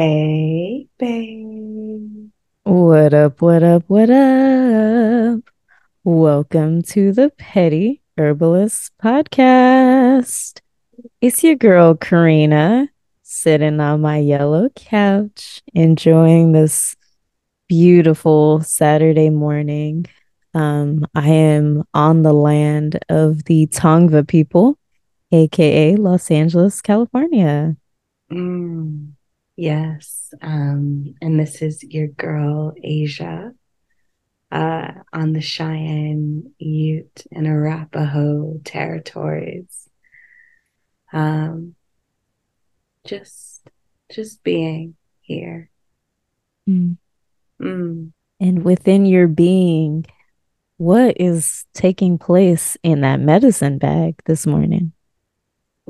Hey, babe. What up, what up, what up? Welcome to the Petty Herbalist Podcast. It's your girl, Karina, sitting on my yellow couch, enjoying this beautiful Saturday morning. Um, I am on the land of the Tongva people, aka Los Angeles, California. Mm, yes. Um, and this is your girl, Asia, uh, on the Cheyenne, Ute, and Arapaho territories. Um, just, just being here. Mm. Mm. And within your being, what is taking place in that medicine bag this morning?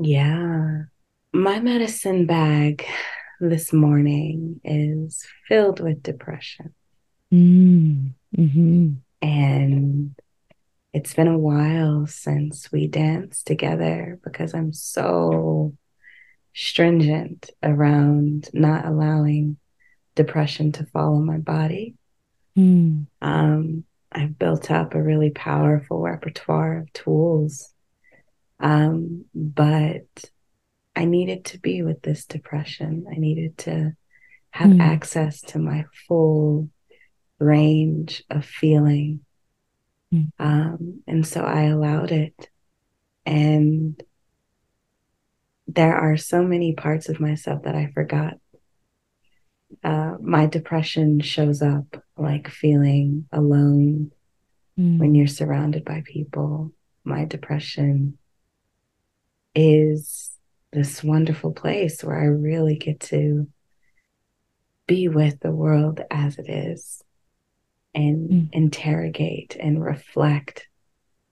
Yeah. My medicine bag this morning is filled with depression. Mm, hmm And it's been a while since we danced together because I'm so stringent around not allowing depression to follow my body. Mm. Um, I've built up a really powerful repertoire of tools. Um, but I needed to be with this depression. I needed to have Mm. access to my full range of feeling. Mm. Um, and so I allowed it. And there are so many parts of myself that I forgot. Uh, my depression shows up like feeling alone Mm. when you're surrounded by people. My depression is this wonderful place where I really get to be with the world as it is and Mm. interrogate and reflect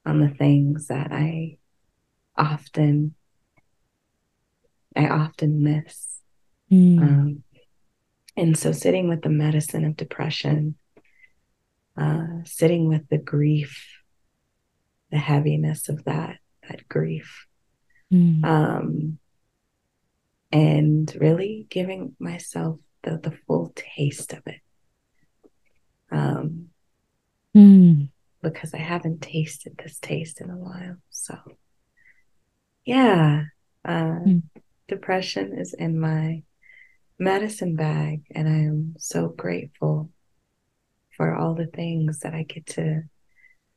on the things that I often I often miss. Mm. Um, and so sitting with the medicine of depression, uh, sitting with the grief, the heaviness of that, that grief, Mm. um, and really giving myself the, the full taste of it. Um, Mm. because I haven't tasted this taste in a while. So, yeah, uh, Mm. depression is in my medicine bag, and I am so grateful for all the things that I get to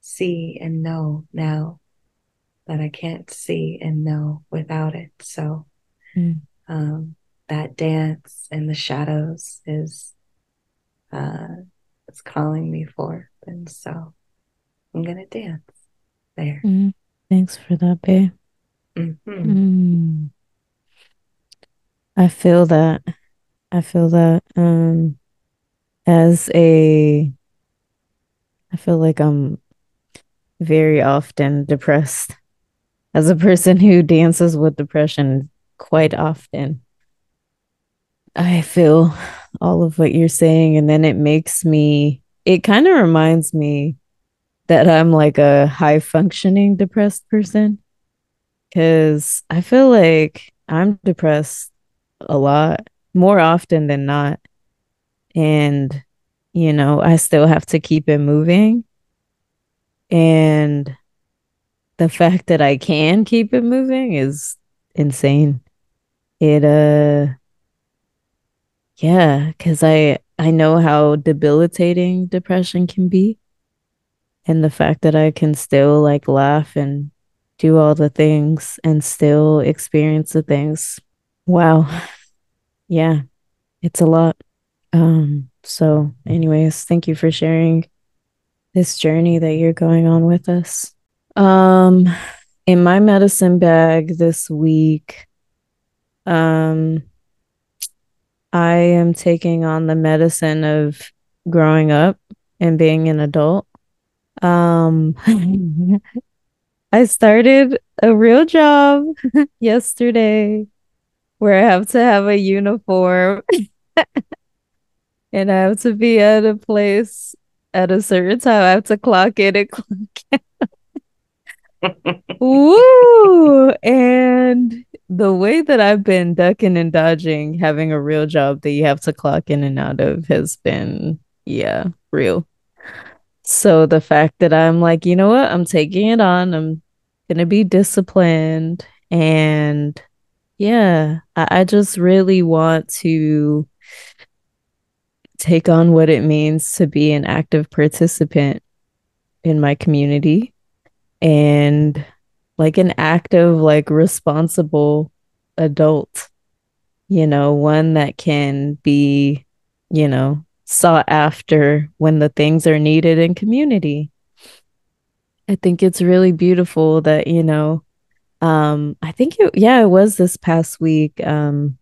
see and know now that I can't see and know without it. So, Mm. Um, that dance in the shadows is uh, it's calling me forth, and so I'm gonna dance there. Mm. Thanks for that, babe. Mhm. Mm. I feel that. I feel that. Um, as a, I feel like I'm very often depressed as a person who dances with depression quite often. I feel all of what you're saying, and then it makes me, it kind of reminds me that I'm like a high functioning depressed person because I feel like I'm depressed a lot more often than not. And, you know, I still have to keep it moving. And the fact that I can keep it moving is insane. It, uh, yeah, because I, I know how debilitating depression can be. And the fact that I can still like laugh and do all the things and still experience the things. Wow. Yeah, it's a lot. Um, so anyways, thank you for sharing this journey that you're going on with us. Um, in my medicine bag this week, um, I am taking on the medicine of growing up and being an adult. Um, I started a real job yesterday where I have to have a uniform and I have to be at a place at a certain time. I have to clock in and clock out. Woo! And the way that I've been ducking and dodging having a real job that you have to clock in and out of has been, yeah, real. So the fact that I'm like, you know what, I'm taking it on, I'm gonna be disciplined, and yeah, I, I just really want to take on what it means to be an active participant in my community. And like an active, like responsible adult, you know, one that can be, you know, sought after when the things are needed in community. I think it's really beautiful that, you know, um, I think it, yeah, it was this past week. Um,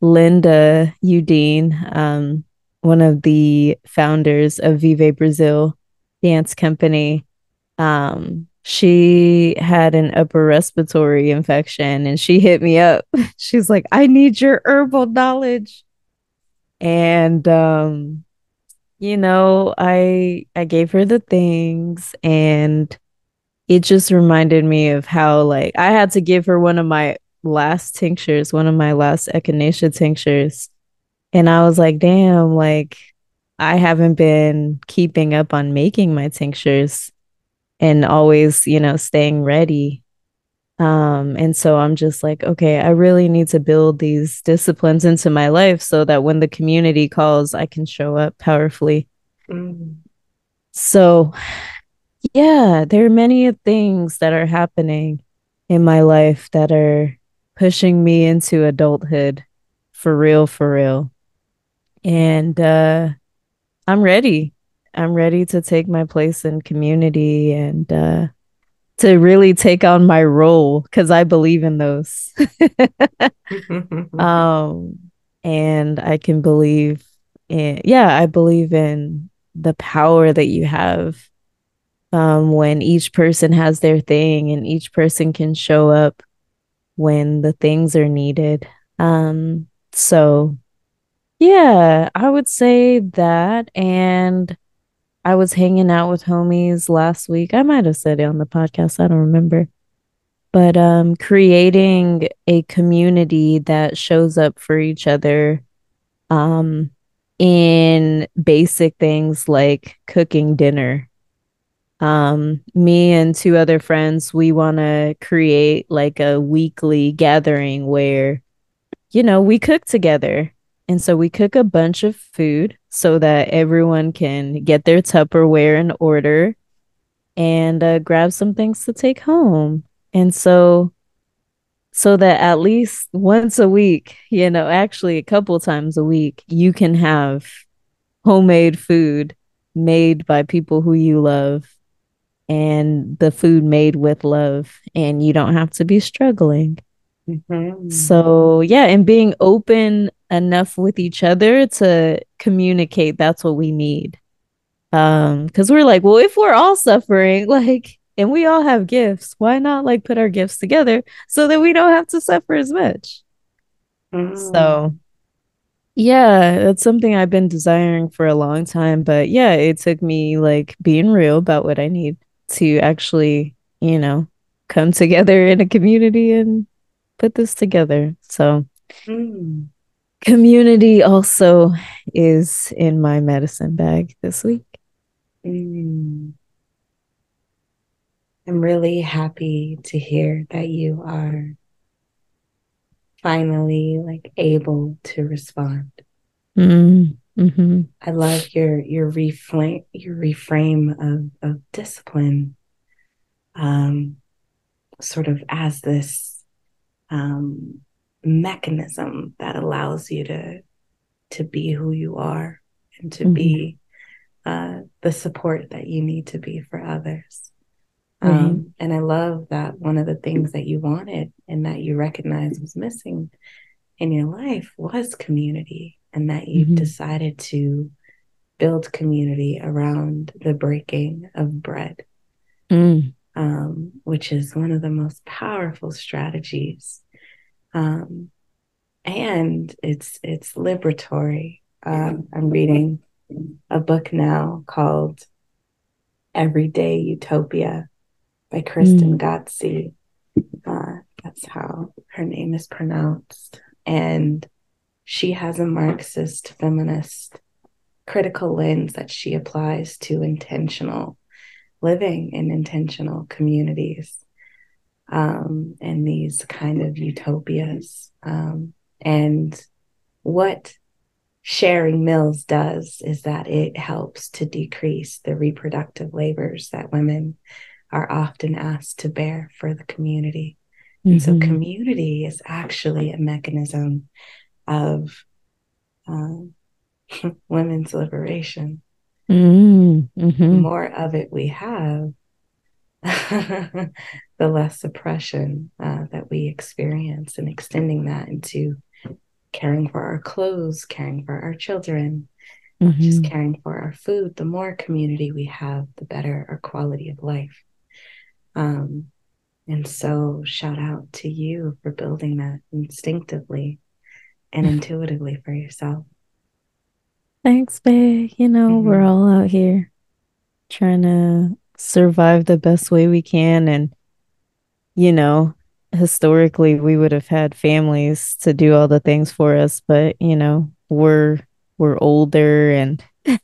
Linda Yudin, um, one of the founders of Viver Brasil dance company, um, she had an upper respiratory infection and she hit me up. She's like, I need your herbal knowledge. And um, you know, I I gave her the things and it just reminded me of how like I had to give her one of my last tinctures, one of my last echinacea tinctures. And I was like, damn, like I haven't been keeping up on making my tinctures and always, you know, staying ready. Um, and so I'm just like, okay, I really need to build these disciplines into my life so that when the community calls, I can show up powerfully. Mm. So, yeah, there are many things that are happening in my life that are pushing me into adulthood for real, for real. And uh, I'm ready. I'm ready to take my place in community and uh, to really take on my role because I believe in those. um, and I can believe in, yeah, I believe in the power that you have um, when each person has their thing and each person can show up when the things are needed. Um, so, yeah, I would say that. And I was hanging out with homies last week. I might have said it on the podcast. I don't remember. But um creating a community that shows up for each other um in basic things like cooking dinner. Um me and two other friends, we want to create like a weekly gathering where you know, we cook together and so we cook a bunch of food so that everyone can get their Tupperware in order and uh, grab some things to take home. And so, so that at least once a week, you know, actually a couple times a week, you can have homemade food made by people who you love and the food made with love, and you don't have to be struggling. Mm-hmm. So, yeah, and being open enough with each other to communicate that's what we need. Um, because we're like, well, if we're all suffering, like, and we all have gifts, why not like put our gifts together so that we don't have to suffer as much? Mm. So, yeah, that's something I've been desiring for a long time. But yeah, it took me like being real about what I need to actually, you know, come together in a community and put this together. So, mm. Community also is in my medicine bag this week. Mm. I'm really happy to hear that you are finally like able to respond. Mm, hmm I love your your reframe your reframe of of discipline, um, sort of as this um, mechanism that allows you to to be who you are and to mm-hmm. be uh, the support that you need to be for others. Mm-hmm. Um, and I love that one of the things that you wanted and that you recognized was missing in your life was community, and that you've mm-hmm. decided to build community around the breaking of bread. Mm um, which is one of the most powerful strategies. Um, and it's it's liberatory. Um, I'm reading a book now called Everyday Utopia by Kristen mm. Ghodsee. Uh, that's how her name is pronounced. And she has a Marxist feminist critical lens that she applies to intentional living in intentional communities um, and these kind of utopias. Um, and what sharing Mills does is that it helps to decrease the reproductive labors that women are often asked to bear for the community. Mm-hmm. And so, mm-hmm. community is actually a mechanism of um, women's liberation. Mm-hmm. The more of it we have, the less suppression uh, that we experience, and extending that into caring for our clothes, caring for our children, mm-hmm. just caring for our food. The more community we have, the better our quality of life. Um, and so, shout out to you for building that instinctively and intuitively for yourself. Thanks, babe. You know, mm-hmm. we're all out here trying to survive the best way we can. And, you know, historically, we would have had families to do all the things for us, but, you know, we're we're older and a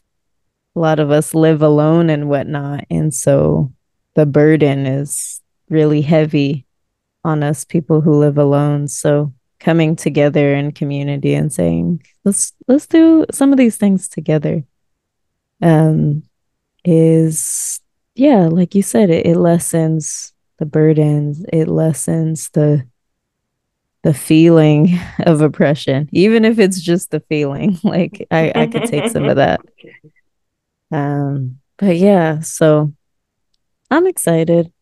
lot of us live alone and whatnot. And so the burden is really heavy on us people who live alone. So coming together in community and saying let's let's do some of these things together um is yeah like you said it, it lessens the burdens it lessens the the feeling of oppression even if it's just the feeling like i i could take some of that. Um but yeah so i'm excited.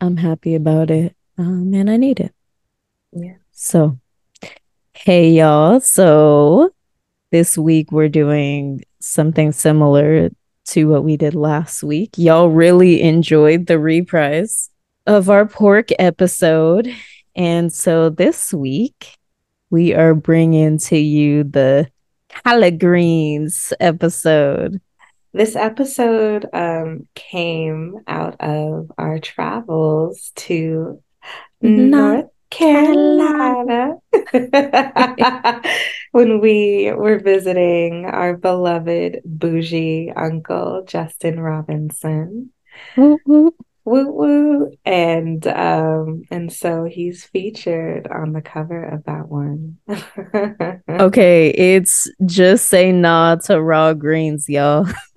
I'm happy about it um and i need it. Yeah. So, hey, y'all. So, this week we're doing something similar to what we did last week. Y'all really enjoyed the reprise of our pork episode. And so, this week we are bringing to you the collard greens episode. This episode um, came out of our travels to North Carolina. when we were visiting our beloved bougie uncle, Justin Robinson. Woo woo. Woo woo. And um, and so he's featured on the cover of that one. okay, it's just say nah to raw greens, y'all.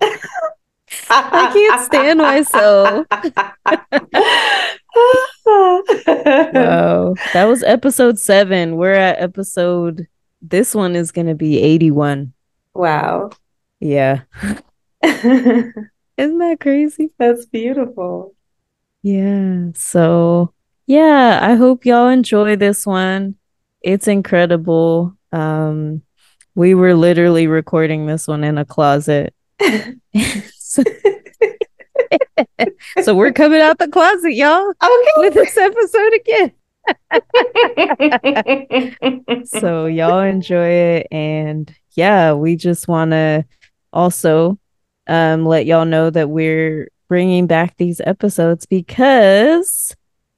I can't stand myself. wow. That was episode seven. We're at episode, this one is going to be 81. Wow. Yeah. Isn't that crazy? That's beautiful. Yeah. So, yeah, I hope y'all enjoy this one. It's incredible. Um, we were literally recording this one in a closet. so, we're coming out the closet, y'all. Okay. With this episode again. so y'all enjoy it. And yeah, we just want to also um, let y'all know that we're bringing back these episodes because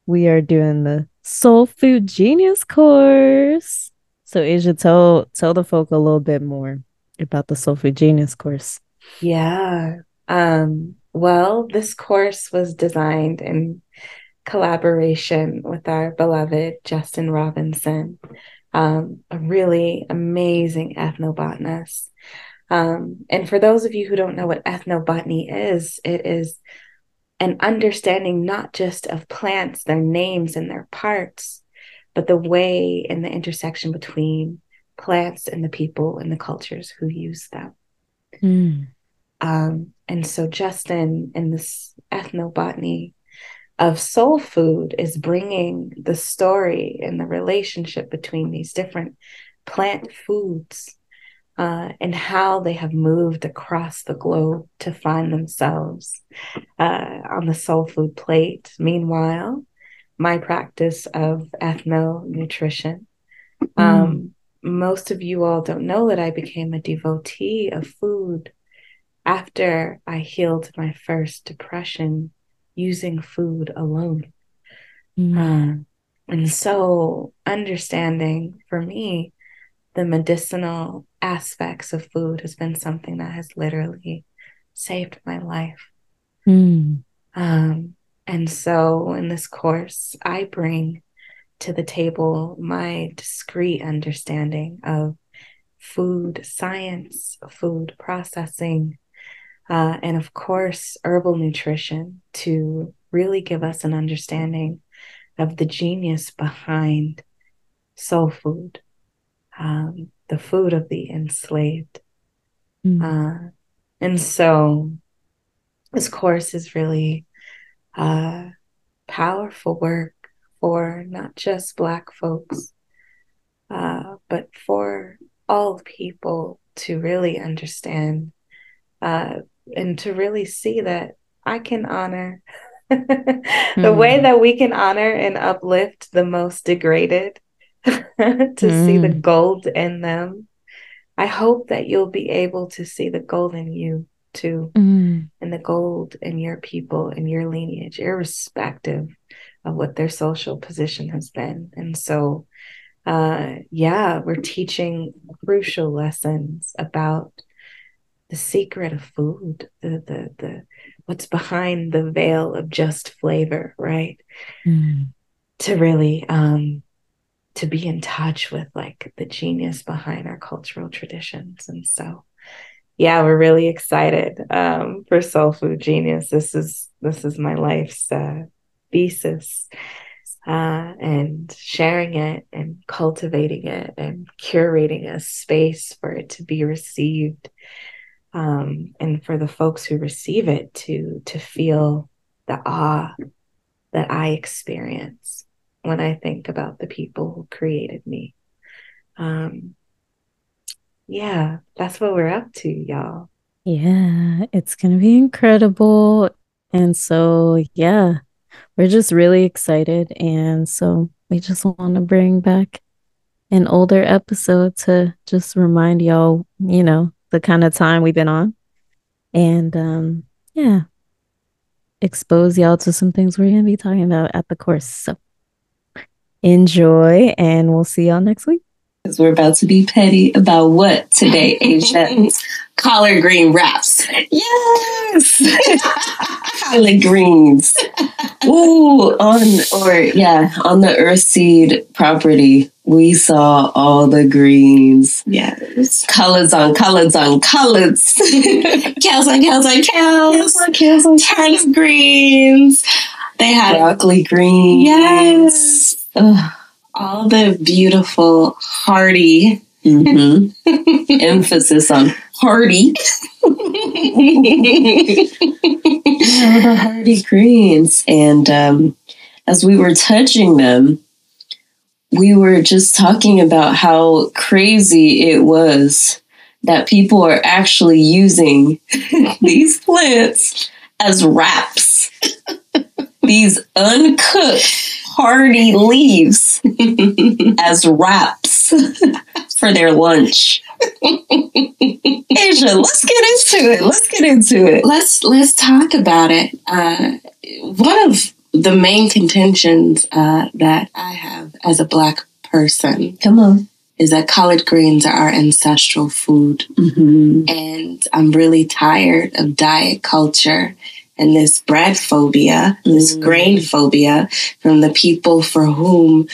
we are doing the Soul Food Genius course. So Asia, tell tell the folk a little bit more about the Soul Food Genius course. Yeah. Um well, this course was designed in collaboration with our beloved Justin Robinson, um, a really amazing ethnobotanist. Um, and for those of you who don't know what ethnobotany is, it is an understanding not just of plants, their names and their parts, but the way and the intersection between plants and the people and the cultures who use them. Mm. Um, and so Justin in this ethnobotany of soul food is bringing the story and the relationship between these different plant foods uh, and how they have moved across the globe to find themselves uh, on the soul food plate. Meanwhile, my practice of ethno nutrition. Mm. Um, most of you all don't know that I became a devotee of food after I healed my first depression using food alone. Mm. Uh, And so, understanding for me the medicinal aspects of food has been something that has literally saved my life. Mm. Um, and so, in this course, I bring to the table my discrete understanding of food science, food processing, uh, and of course, herbal nutrition to really give us an understanding of the genius behind soul food, um, the food of the enslaved. Mm. Uh, and so, this course is really uh, powerful work for not just Black folks, uh, but for all people to really understand uh, and to really see that I can honor the mm. way that we can honor and uplift the most degraded to mm. see the hmm. gold in them. I hope that you'll be able to see the gold in you too, mm. and the gold in your people and your lineage, irrespective of what their social position has been. And so, uh, yeah, we're teaching crucial lessons about the secret of food, the the the what's behind the veil of just flavor, right? Mm. To really um to be in touch with like the genius behind our cultural traditions. And so yeah, we're really excited um, for Soul Food Genius. This is this is my life's uh, thesis, uh, and sharing it and cultivating it and curating a space for it to be received, um, and for the folks who receive it to to feel the awe that I experience when I think about the people who created me. Um, yeah, that's what we're up to, y'all. Yeah, it's to be incredible. And so, yeah, we're just really excited. And so, we just want to bring back an older episode to just remind y'all, you know, the kind of time we've been on. And um, yeah, expose y'all to some things we're going to be talking about at the course. So, enjoy, and we'll see y'all next week. Because we're about to be petty about what today, Asia? Collard green wraps. Yes. Collard greens. Ooh, on or yeah, on the Earthseed property, we saw all the greens. Yes. Colors on colors on colors. cows on cows on cows. Cows on cows on turnip greens. They had broccoli greens. Yes. Ugh all the beautiful, hearty mm-hmm. emphasis on hearty. the hearty greens. And um, as we were touching them, we were just talking about how crazy it was that people are actually using these plants as wraps. these uncooked hearty leaves as wraps for their lunch. Asia, let's get into it. Let's get into it. Let's let's talk about it. Uh, one of the main contentions uh, that I have as a black person, come on, is that collard greens are our ancestral food, mm-hmm. and I'm really tired of diet culture and this bread phobia, mm. this grain phobia from the people for whom,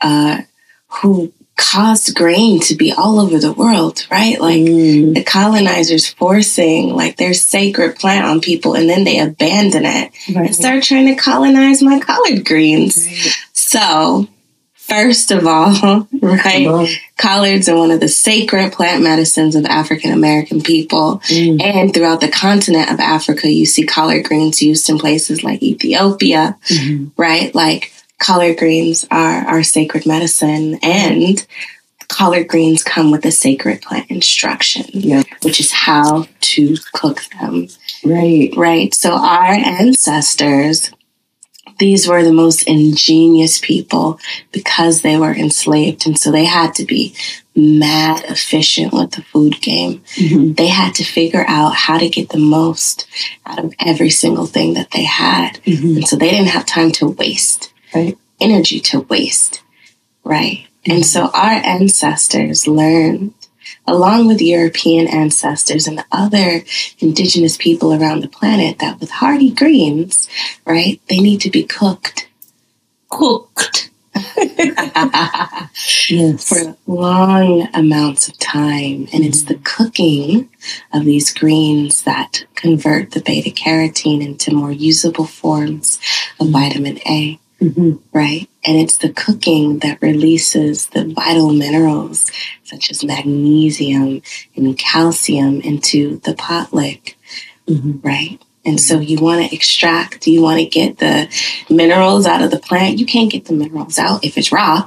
uh, who caused grain to be all over the world, right? Like mm. the colonizers forcing like their sacred plant on people and then they abandon it right. and start trying to colonize my collard greens. Right. So First of all, right, collards are one of the sacred plant medicines of African American people. Mm. And throughout the continent of Africa, you see collard greens used in places like Ethiopia, mm-hmm. right? Like collard greens are our sacred medicine and collard greens come with a sacred plant instruction, which is how to cook them. Right. Right. So our ancestors these were the most ingenious people because they were enslaved. And so they had to be mad efficient with the food game. Mm-hmm. They had to figure out how to get the most out of every single thing that they had. Mm-hmm. And so they didn't have time to waste. Right. energy to waste, right? And so our ancestors learned, along with European ancestors and other indigenous people around the planet, that with hardy greens, right, they need to be cooked. Cooked. Yes. for long amounts of time. And it's the cooking of these greens that convert the beta carotene into more usable forms of vitamin A, Mhm. right? And it's the cooking that releases the vital minerals such as magnesium and calcium into the pot lick, Mhm. right? And so you want to extract, you want to get the minerals out of the plant. You can't get the minerals out if it's raw.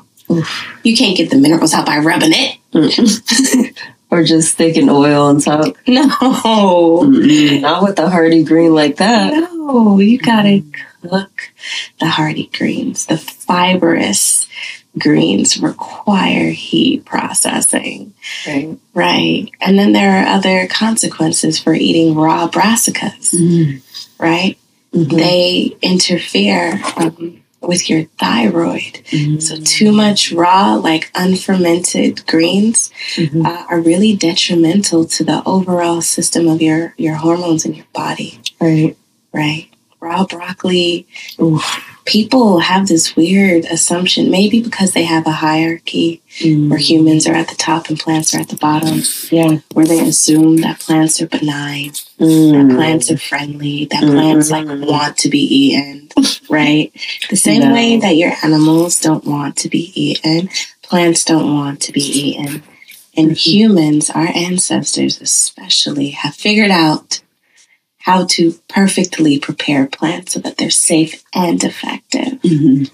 You can't get the minerals out by rubbing it. Or just sticking oil on top. No. Mm-mm. Not with the hardy green like that. No, you gotta cook the hardy greens. The fibrous greens require heat processing, Right. right? And then there are other consequences for eating raw brassicas, Mm-hmm. right? They interfere um, with your thyroid. So, too much raw, like unfermented greens Mhm. uh, are really detrimental to the overall system of your, your hormones in your body, Right. Right? Raw broccoli, Oof. people have this weird assumption, maybe because they have a hierarchy mm. where humans are at the top and plants are at the bottom, Yeah. where they assume that plants are benign, that Mm. plants are friendly, that mm-hmm. plants like want to be eaten, right? The same way that your animals don't want to be eaten, plants don't want to be eaten. And mm-hmm. humans, our ancestors especially, have figured out how to perfectly prepare plants so that they're safe and effective, Mhm.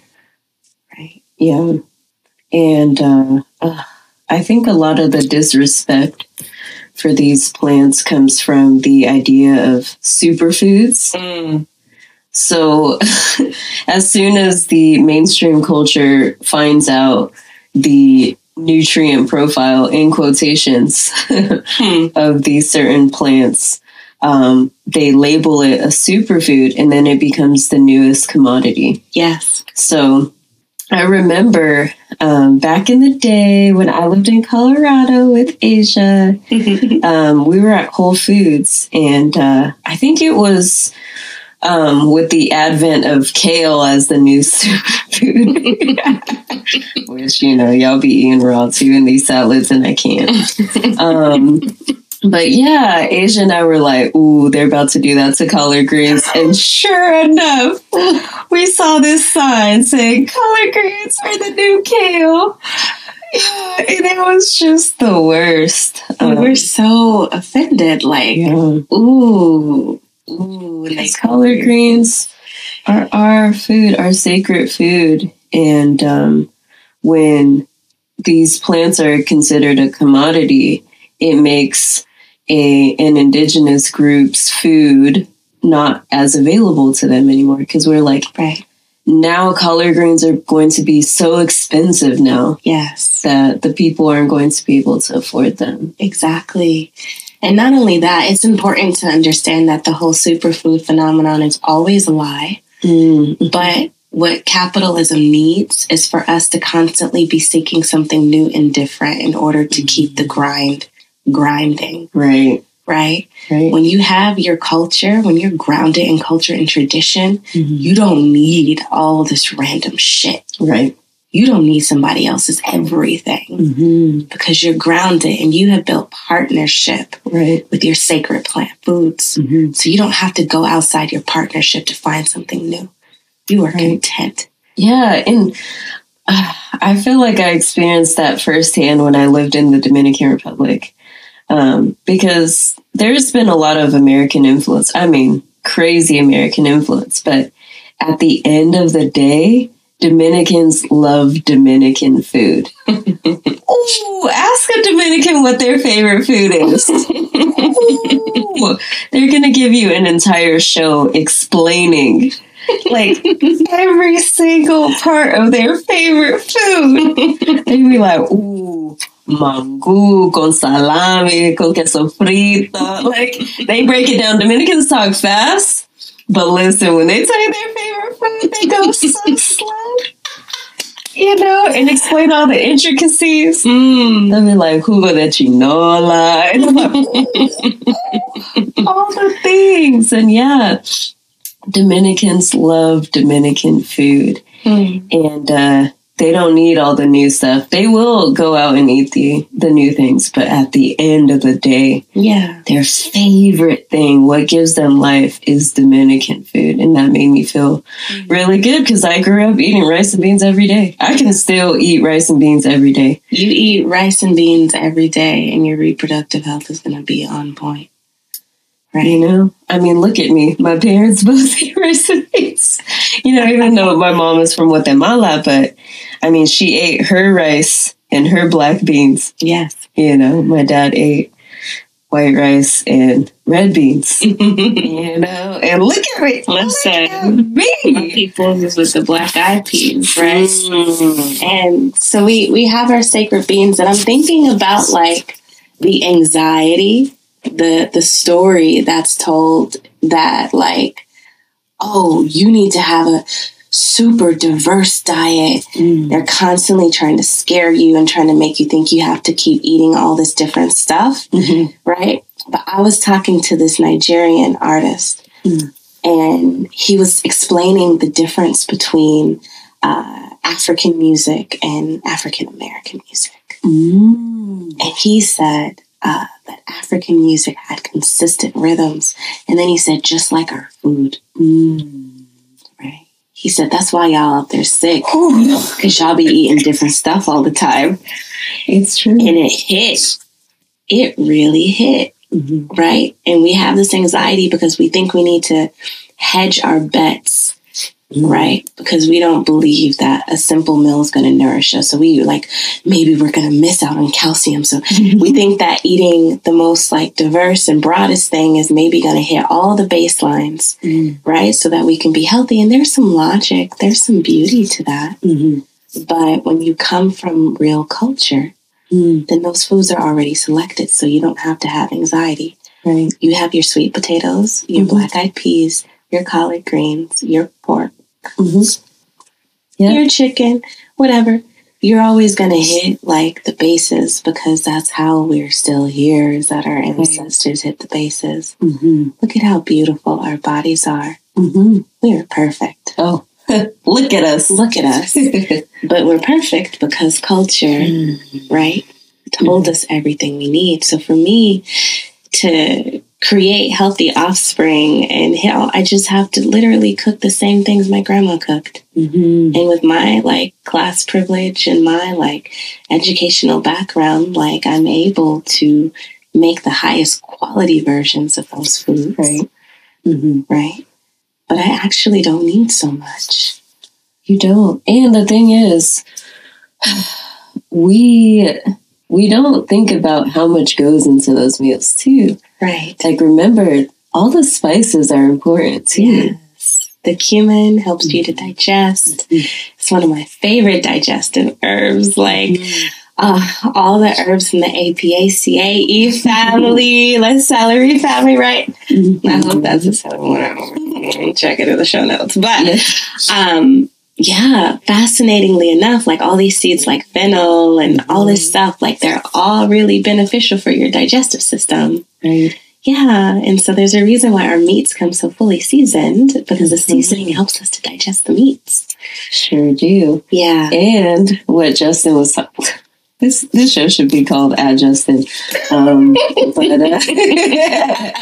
right? Yeah. And uh, uh, I think a lot of the disrespect for these plants comes from the idea of superfoods. So, as soon as the mainstream culture finds out the nutrient profile in quotations of these certain plants, um, they label it a superfood and then it becomes the newest commodity. Yes. So I remember um, back in the day when I lived in Colorado with Asia, um, we were at Whole Foods, and uh, I think it was um, with the advent of kale as the new superfood, which you know y'all be eating raw too in these salads, and I can't. Um, but yeah, Asia and I were like, ooh, they're about to do that to collard greens. And sure enough, we saw this sign saying collard greens are the new kale. Yeah, and it was just the worst. we Um, were so offended, like, yeah. ooh, ooh, These collard greens are our food, our sacred food. And um, when these plants are considered a commodity, it makes a an indigenous group's food not as available to them anymore because we're like Right. now collard greens are going to be so expensive now Yes. that the people aren't going to be able to afford them. Exactly. And not only that, it's important to understand that the whole superfood phenomenon is always a lie. Mm, But what capitalism needs is for us to constantly be seeking something new and different in order to keep the grind grinding, right, right? right. When you have your culture, when you're grounded in culture and tradition, Mhm. you don't need all this random shit. Right. You don't need somebody else's everything hmm because you're grounded and you have built partnership Right. with your sacred plant foods. Mhm. So you don't have to go outside your partnership to find something new. You are Right. content. Yeah, and uh, I feel like I experienced that firsthand when I lived in the Dominican Republic, um, because there's been a lot of American influence. I mean, crazy American influence, but at the end of the day, Dominicans love Dominican food. Ooh, ask a Dominican what their favorite food is. Ooh, they're gonna give you an entire show explaining like every single part of their favorite food. They'd be like, ooh, mangú con salami, con queso frito. Like they break it down. Dominicans talk fast, but listen, when they tell you their favorite food, they go so slow. you know, and explain all the intricacies. Mm. They'll be like, Jugo de chinola. And like, all the things. And yeah, Dominicans love Dominican food. Mm. And uh, they don't need all the new stuff. They will go out and eat the, the new things, but at the end of the day, Yeah. their favorite thing, what gives them life, is Dominican food. And that made me feel mm. really good because I grew up eating rice and beans every day. I can still eat rice and beans every day. You eat rice and beans every day, and your reproductive health is going to be on point. You know, I mean, look at me. My parents both eat rice. You know, even though my mom is from Guatemala, but I mean, she ate her rice and her black beans. Yes. You know, my dad ate white rice and red beans. you know, and look at me. Listen, Look at me. people with the black eyed peas, right? Mm. And so we we have our sacred beans, and I'm thinking about like the anxiety, the the story that's told that like, oh, you need to have a super diverse diet. Mm. They're constantly trying to scare you and trying to make you think you have to keep eating all this different stuff, Mhm. right? But I was talking to this Nigerian artist, Mm. and he was explaining the difference between uh, African music and African American music. Mm. And he said uh, that African music had consistent rhythms. And then he said, just like our food, Mm. right? He said, that's why y'all out there sick, because y'all be eating different stuff all the time. It's true. And it hit. It really hit, Mhm. right? And we have this anxiety because we think we need to hedge our bets right? Because we don't believe that a simple meal is going to nourish us. So we like, maybe we're going to miss out on calcium. So we think that eating the most like diverse and broadest thing is maybe going to hit all the baselines, Mm. right? So that we can be healthy. And there's some logic, there's some beauty to that. Mhm. But when you come from real culture, Mm. then those foods are already selected. So you don't have to have anxiety. Right. You have your sweet potatoes, your Mhm. black eyed peas, your collard greens, your pork Mhm. Yeah. your chicken, whatever. You're always going to hit like the bases because that's how we're still here, is that our ancestors hit the bases. Mhm. Look at how beautiful our bodies are. Mhm. We are perfect. Oh, look at us. Look at us. but we're perfect because culture, right, told us everything we need. So for me to create healthy offspring and hell, I just have to literally cook the same things my grandma cooked. Mhm. and with my like class privilege and my like educational background like i'm able to make the highest quality versions of those foods Right. Mhm. right but i actually don't need so much You don't. And the thing is, we we don't think about how much goes into those meals too. Right Like remember, all the spices are important too. yes the cumin helps you to digest mm-hmm. it's one of my favorite digestive herbs like mm-hmm. uh, all the herbs in the Apiaceae family, mm-hmm. like celery family, right? I hope that's a seven one. Check it in the show notes. But um, yeah, fascinatingly enough, like all these seeds like fennel and all this stuff, like they're all really beneficial for your digestive system. Right. Yeah, and so there's a reason why our meats come so fully seasoned because the seasoning helps us to digest the meats. Sure do. Yeah. And what Justin was talking. This this show should be called At Justin. Um, but uh,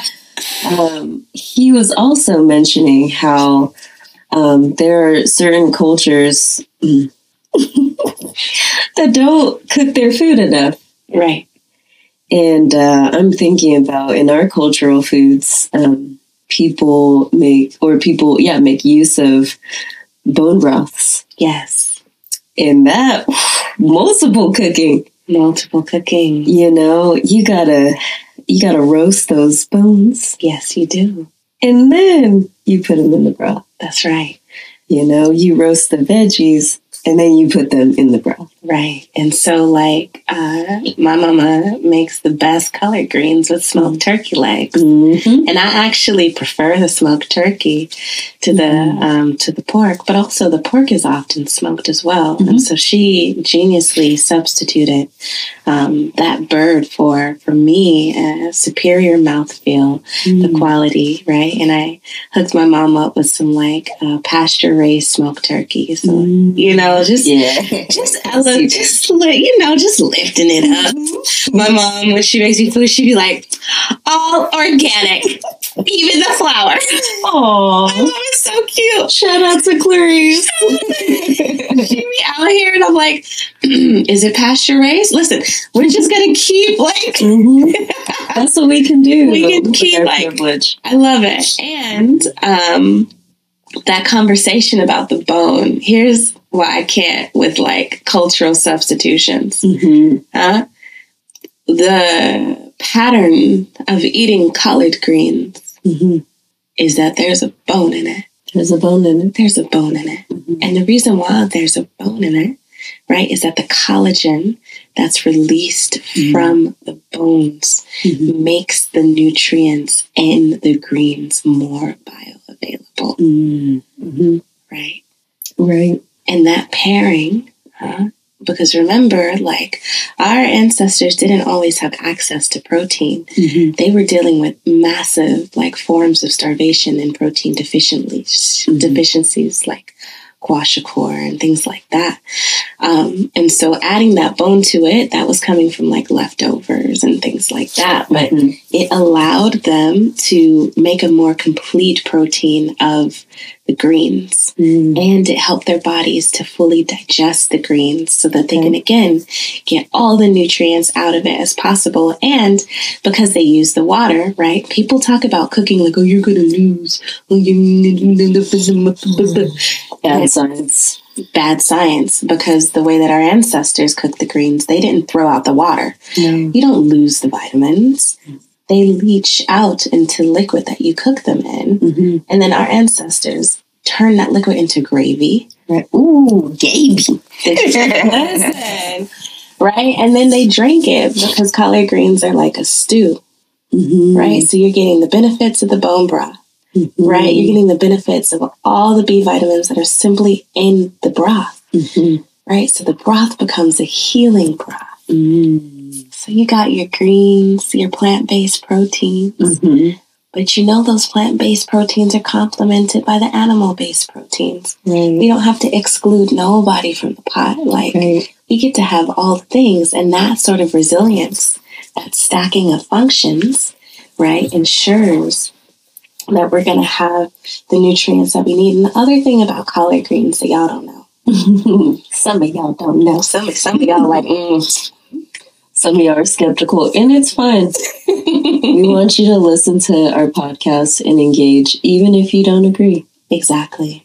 um, he was also mentioning how um, there are certain cultures mm, that don't cook their food enough. Right. And uh, I'm thinking about in our cultural foods, um, people make, or people, yeah, make use of bone broths. Yes. And that, multiple cooking, Multiple cooking. you know, you gotta, you gotta roast those bones. Yes, you do. And then you put them in the broth. That's right. You know, you roast the veggies and then you put them in the broth. Right. And so, like, uh, my mama makes the best collard greens with smoked turkey legs. Mhm. And I actually prefer the smoked turkey to the Mhm. um, to the pork, but also the pork is often smoked as well. Mhm. And so she geniusly substituted um, that bird for for me a superior mouthfeel, the Mm. quality, right? And I hooked my mom up with some like uh, pasture raised smoked turkey. So Mm. you know, just Yeah. just I love, just li- you know, just lifting it up. My mom, when she makes me food, she'd be like, all organic, even the flour. Oh, it's so cute. Shout out to Clarice. She'd be out here, and I'm like, is it pasture raised? Listen, we're just gonna keep like. Mhm. That's what we can do. We can keep, like- privilege. I love it, and um, that conversation about the bone. Here's why I can't with like cultural substitutions. Mhm. Huh? The pattern of eating collard greens Mhm. is that there's a bone in it. There's a bone in it. There's a bone in it. Mhm. And the reason why there's a bone in it, right, is that the collagen that's released Mhm. from the bones Mhm. makes the nutrients in the greens more bioavailable, Mhm. Mhm. right? Right. And that pairing, huh? Because remember, like our ancestors didn't always have access to protein. Mhm. They were dealing with massive like forms of starvation and protein deficiencies, Mhm. deficiencies like kwashiorkor and things like that. Um, and so adding that bone to it, that was coming from like leftovers and things like that. But Mhm. it allowed them to make a more complete protein of the greens Mhm. and it helped their bodies to fully digest the greens so that they Okay. can again get all the nutrients out of it as possible and because they use the water right people talk about cooking like oh you're gonna lose oh, you Bad science. bad science because the way that our ancestors cooked the greens they didn't throw out the water No. you don't lose the vitamins they leach out into liquid that you cook them in Mhm. and then our ancestors turn that liquid into gravy Right. Ooh, Gaby. Listen, right? And then they drink it because collard greens are like a stew, Mhm. right? So you're getting the benefits of the bone broth, Mhm. right? You're getting the benefits of all the B vitamins that are simply in the broth, Mhm. right? So the broth becomes a healing broth. Mhm. So you got your greens, your plant based proteins, Mhm. but you know those plant based proteins are complemented by the animal based proteins. Right. We don't have to exclude nobody from the pot. Like, Right. we get to have all the things and that sort of resilience that stacking of functions right ensures that we're going to have the nutrients that we need and the other thing about collard greens that y'all don't know Some of y'all don't know. some, some of y'all like mm, Some of y'all are skeptical, and it's fine. we want you to listen to our podcast and engage, even if you don't agree. exactly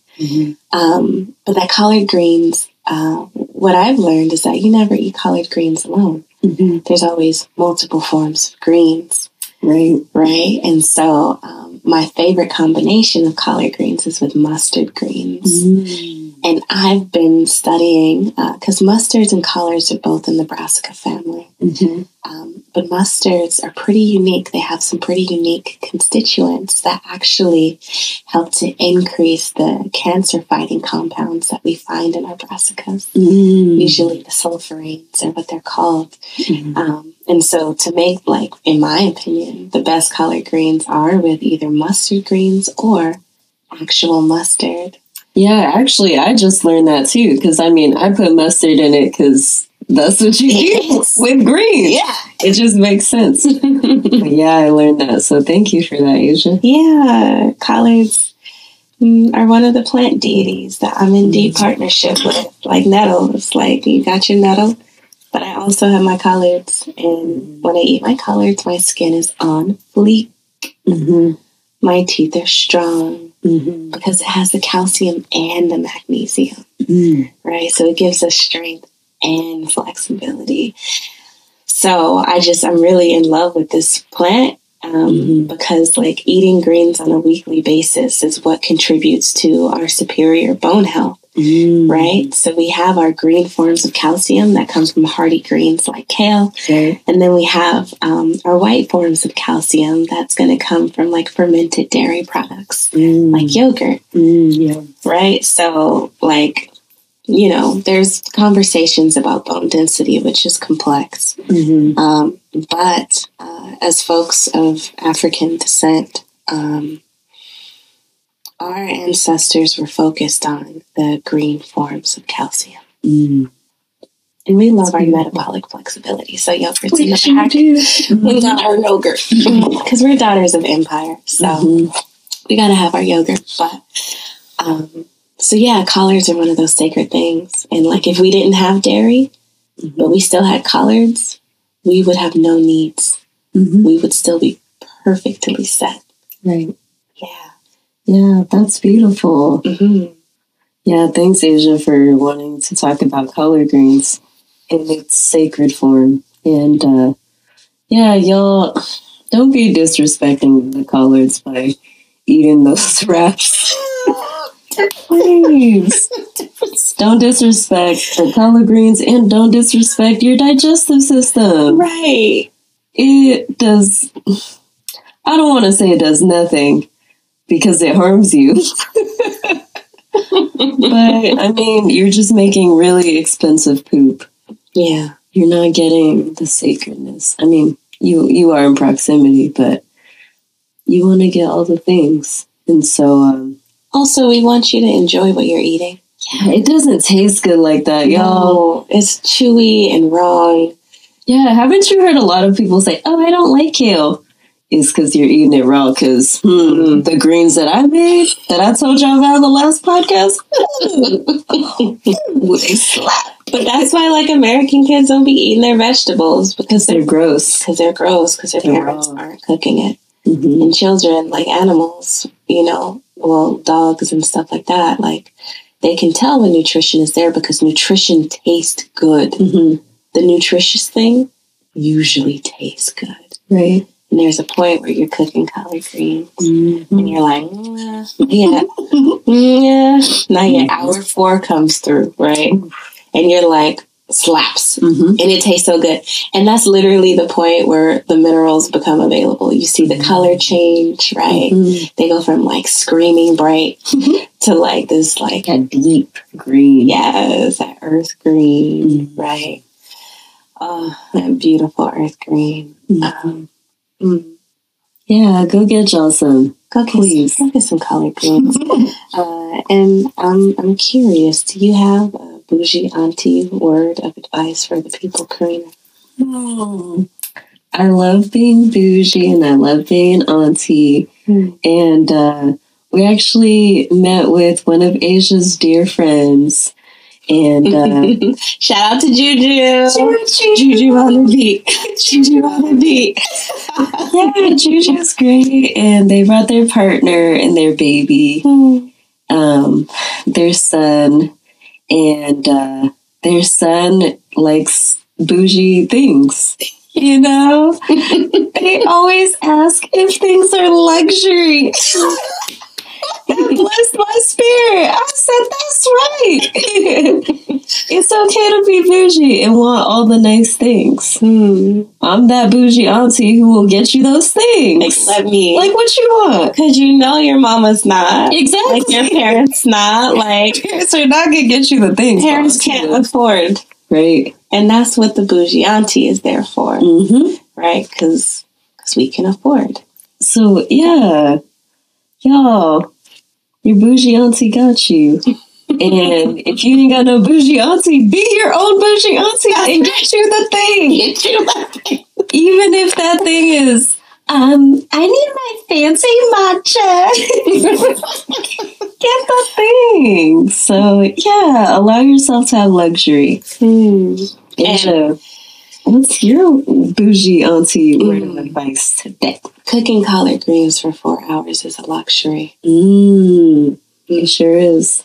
um, but that collard greens uh, what i've learned is that you never eat collard greens alone Mm-hmm. there's always multiple forms of greens Right. right? And so, um, my favorite combination of collard greens is with mustard greens. Mm. And I've been studying because mustards and collards are both in the brassica family. Mhm. Um, but mustards are pretty unique. They have some pretty unique constituents that actually help to increase the cancer fighting compounds that we find in our brassicas. Mm. Usually, the sulfurines are what they're called. Mhm. Um, and so to make like, in my opinion, the best collard greens are with either mustard greens or actual mustard. Yeah, actually, I just learned that too. Because I mean, I put mustard in it because that's what you do with greens. Yeah. It just makes sense. Yeah, I learned that. So thank you for that, Asia. Yeah, collards mm, are one of the plant deities that I'm in deep partnership with. Like nettle, it's like you got your nettle, but I also have my collards. And when I eat my collards, my skin is on fleek. Mm-hmm. My teeth are strong Mm-hmm. because it has the calcium and the magnesium. Mm-hmm. right? So it gives us strength and flexibility. So I just, I'm really in love with this plant um, because, like, eating greens on a weekly basis is what contributes to our superior bone health. Mm. right? So we have our green forms of calcium that comes from hardy greens like kale. And then we have um, our white forms of calcium that's going to come from like fermented dairy products Mm. like yogurt, Mm, yeah. right? So, like, you know, there's conversations about bone density, which is complex. Mhm. Um, but uh, as folks of African descent, um, our ancestors were focused on the green forms of calcium. Mm. And we love our metabolic flexibility. So yogurt's We in the pack. do. We got our yogurt because we're daughters of empire. So Mhm. we got to have our yogurt. But um, so yeah, collards are one of those sacred things. And like if we didn't have dairy, Mhm. but we still had collards, we would have no needs. Mhm. We would still be perfectly set. Right. Yeah. Yeah, that's beautiful. hmm Yeah, thanks, Asia, for wanting to talk about collard greens in its sacred form. And uh, yeah, y'all, don't be disrespecting the collards by eating those wraps. Please. Don't disrespect the collard greens and don't disrespect your digestive system. Right. It does, I don't want to say it does nothing because it harms you. but I mean, you're just making really expensive poop. Yeah. You're not getting the sacredness. I mean, you you are in proximity, but you want to get all the things, and so um, Also, we want you to enjoy what you're eating. yeah, it doesn't taste good like that, y'all. No, it's chewy and wrong. Yeah, haven't you heard a lot of people say, "Oh, I don't like kale"? It's because you're eating it raw. Because hmm, the greens that I made, that I told y'all about in the last podcast, they slap. But that's why, like, American kids don't be eating their vegetables because They're they're gross. because they're gross because their They're parents aren't cooking it. Mhm. And children, like animals, you know, well, dogs and stuff like that, like they can tell when nutrition is there because nutrition tastes good. Mhm. The nutritious thing usually tastes good. Right. And there's a point where you're cooking collard greens Mhm. and you're like, "Mm, not. Mm, yeah, Now your Hour four comes through, right? And you're like, slaps. Mhm. And it tastes so good. And that's literally the point where the minerals become available. You see the color change, right? Mhm. They go from like screaming bright to like this, like, A deep green. yes, that earth green, Mhm. right? Oh, that beautiful earth green. Um, mm. Yeah, go get y'all some. Go get, Please. some, go get some collard greens. uh, and I'm, I'm curious, do you have a bougie auntie word of advice for the people, Karina? Mm. I love being bougie and I love being auntie. Mm. And uh, we actually met with one of Asia's dear friends. And uh, Shout out to Juju. Juju on the beat. Juju on the beat. yeah, Juju's great. And they brought their partner and their baby, um, their son. And uh, their son likes bougie things. You know, they always ask if things are luxury. Bless my spirit. I said that's right. it's okay to be bougie and want all the nice things. Hmm. I'm that bougie auntie who will get you those Like, things. let me. Like what you want. Because you know your mama's not. Exactly. Like your parents not. Like parents are not gonna get you the things. parents can't afford. Right. And that's what the bougie auntie is there for, hmm right? Because we can afford. So yeah, y'all, your bougie auntie got you. And if you ain't got no bougie auntie, be your own bougie auntie and get you the thing. Get you that Even if that thing is, um, I need my fancy matcha. get the thing. So yeah, allow yourself to have luxury. Hmm. Asia, what's your bougie auntie word of Mm. advice today? Cooking collard greens for four hours is a luxury. Mmm, it sure is.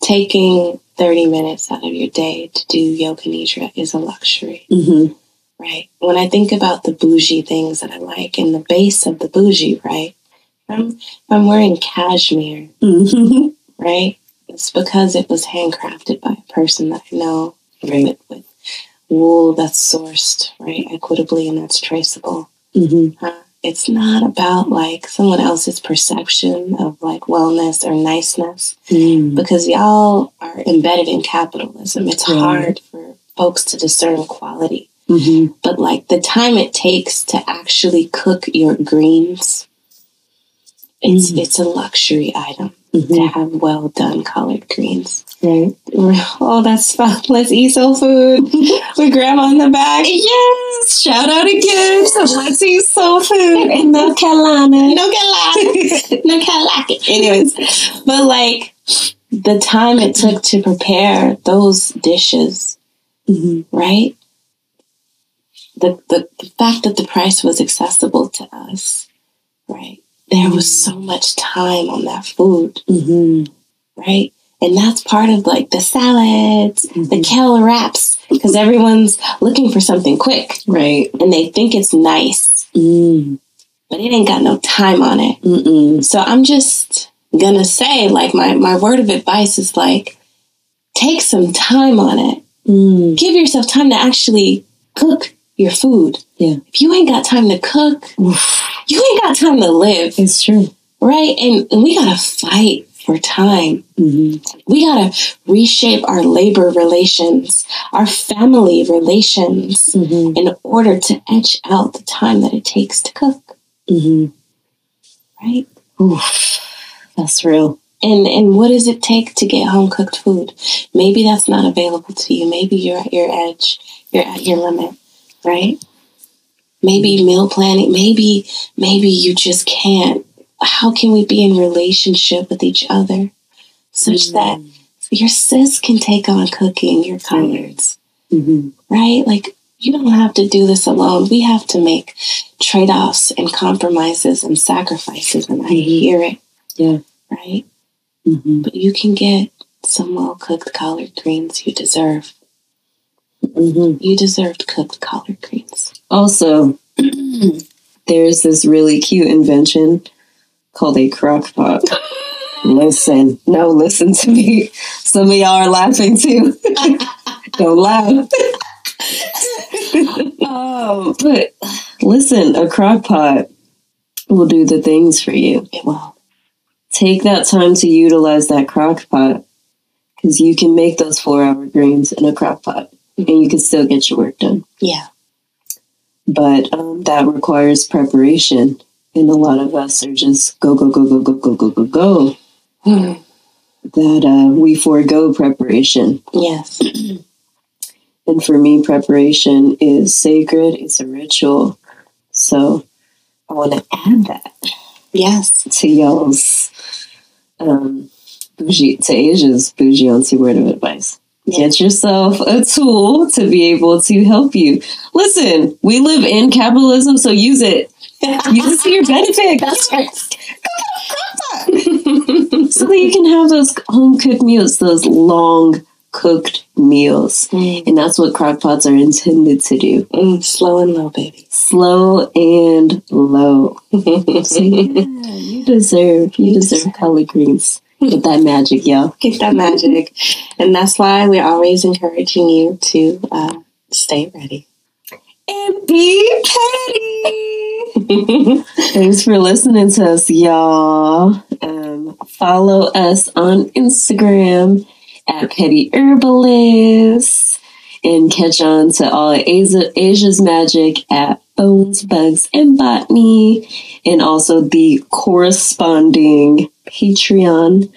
Taking 30 minutes out of your day to do yoga nidra is a luxury, Mm-hmm. right? When I think about the bougie things that I like and the base of the bougie, right? I'm, I'm wearing cashmere, Mm-hmm. right? It's because it was handcrafted by a person that I know Right. with, with wool that's sourced right equitably and that's traceable. Mm-hmm. Uh, it's not about like someone else's perception of like wellness or niceness Mm. because y'all are embedded in capitalism. It's Right. hard for folks to discern quality. Mm-hmm. But like the time it takes to actually cook your greens, it's Mm. it's a luxury item Mm-hmm. to have well done collard greens. Right. Oh, that's fun. Let's eat soul food with grandma in the back. Yes. Shout out again to Let's Eat Soul Food in North Carolina. No Carolina. no Carolina. Anyways, but like the time it took to prepare those dishes, Mm-hmm. right? The, the the fact that the price was accessible to us, right? There was so much time on that food, Mm-hmm. right? And that's part of like the salads, the kale wraps, because everyone's looking for something quick Right. and they think it's nice, Mm. but it ain't got no time on it. Mm-mm. So I'm just gonna say, like, my, my word of advice is like, take some time on it. Mm. Give yourself time to actually cook your food. Yeah. If you ain't got time to cook, you ain't got time to live, It's true. right? And, and we gotta fight for time. Mm-hmm. We gotta reshape our labor relations, our family relations, Mm-hmm. in order to etch out the time that it takes to cook, Mm-hmm. right? Oof. That's real. And and what does it take to get home cooked food? Maybe that's not available to you. Maybe you're at your edge. You're at your limit, right? Maybe meal planning. Maybe maybe you just can't. How can we be in relationship with each other such that your sis can take on cooking your collards, Mm-hmm. right? Like you don't have to do this alone. We have to make trade offs and compromises and sacrifices, and I hear it, Yeah. right? Mm-hmm. but you can get some well cooked collard greens you deserve. Mm-hmm. You deserved cooked collard greens. Also, there's this really cute invention called a crock pot. listen, no, listen to me. Some of y'all are laughing too. Don't laugh. oh, but listen, a crock pot will do the things for you. It will. Take that time to utilize that crock pot because you can make those four hour greens in a crock pot and you can still get your work done Yeah. but um, that requires preparation and a lot of us are just go go go go go go go go go Mm. that uh, we forego preparation Yes. and for me preparation is sacred it's a ritual so i want to add that Yes. to y'all's um, bougie to asia's bougie auntie word of advice Get yourself a tool to be able to help you. Listen, we live in capitalism, so use it. Use it to your benefit. That's right. so that you can have those home cooked meals, those long cooked meals. Mm. And that's what crock pots are intended to do. Mm, slow and low, baby. Slow and low. So yeah, you deserve you deserve collard greens. Get that magic, y'all. Get that magic. and that's why we're always encouraging you to uh, stay ready. And be petty. Thanks for listening to us, y'all. Um, follow us on Instagram at Petty Herbalist and catch on to all Asia, Asia's magic at Bones, Bugs, and Botany, and also the corresponding Patreon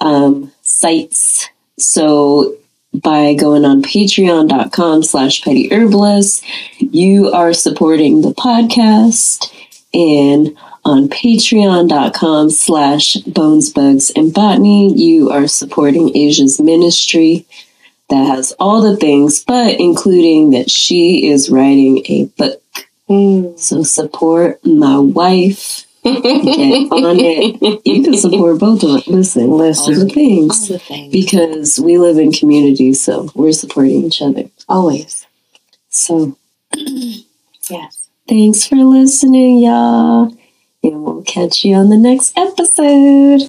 um, sites. So by going on patreon.com slash petty herbalist, you are supporting the podcast and on patreon.com slash bones bugs and botany you are supporting asia's ministry that has all the things but including that she is writing a book Mm. so support my wife get on it you can support both of us listen Listen. all the All things the things. because we live in communities so we're supporting each other Always. so Yes. Thanks for listening, y'all. And we'll catch you on the next episode.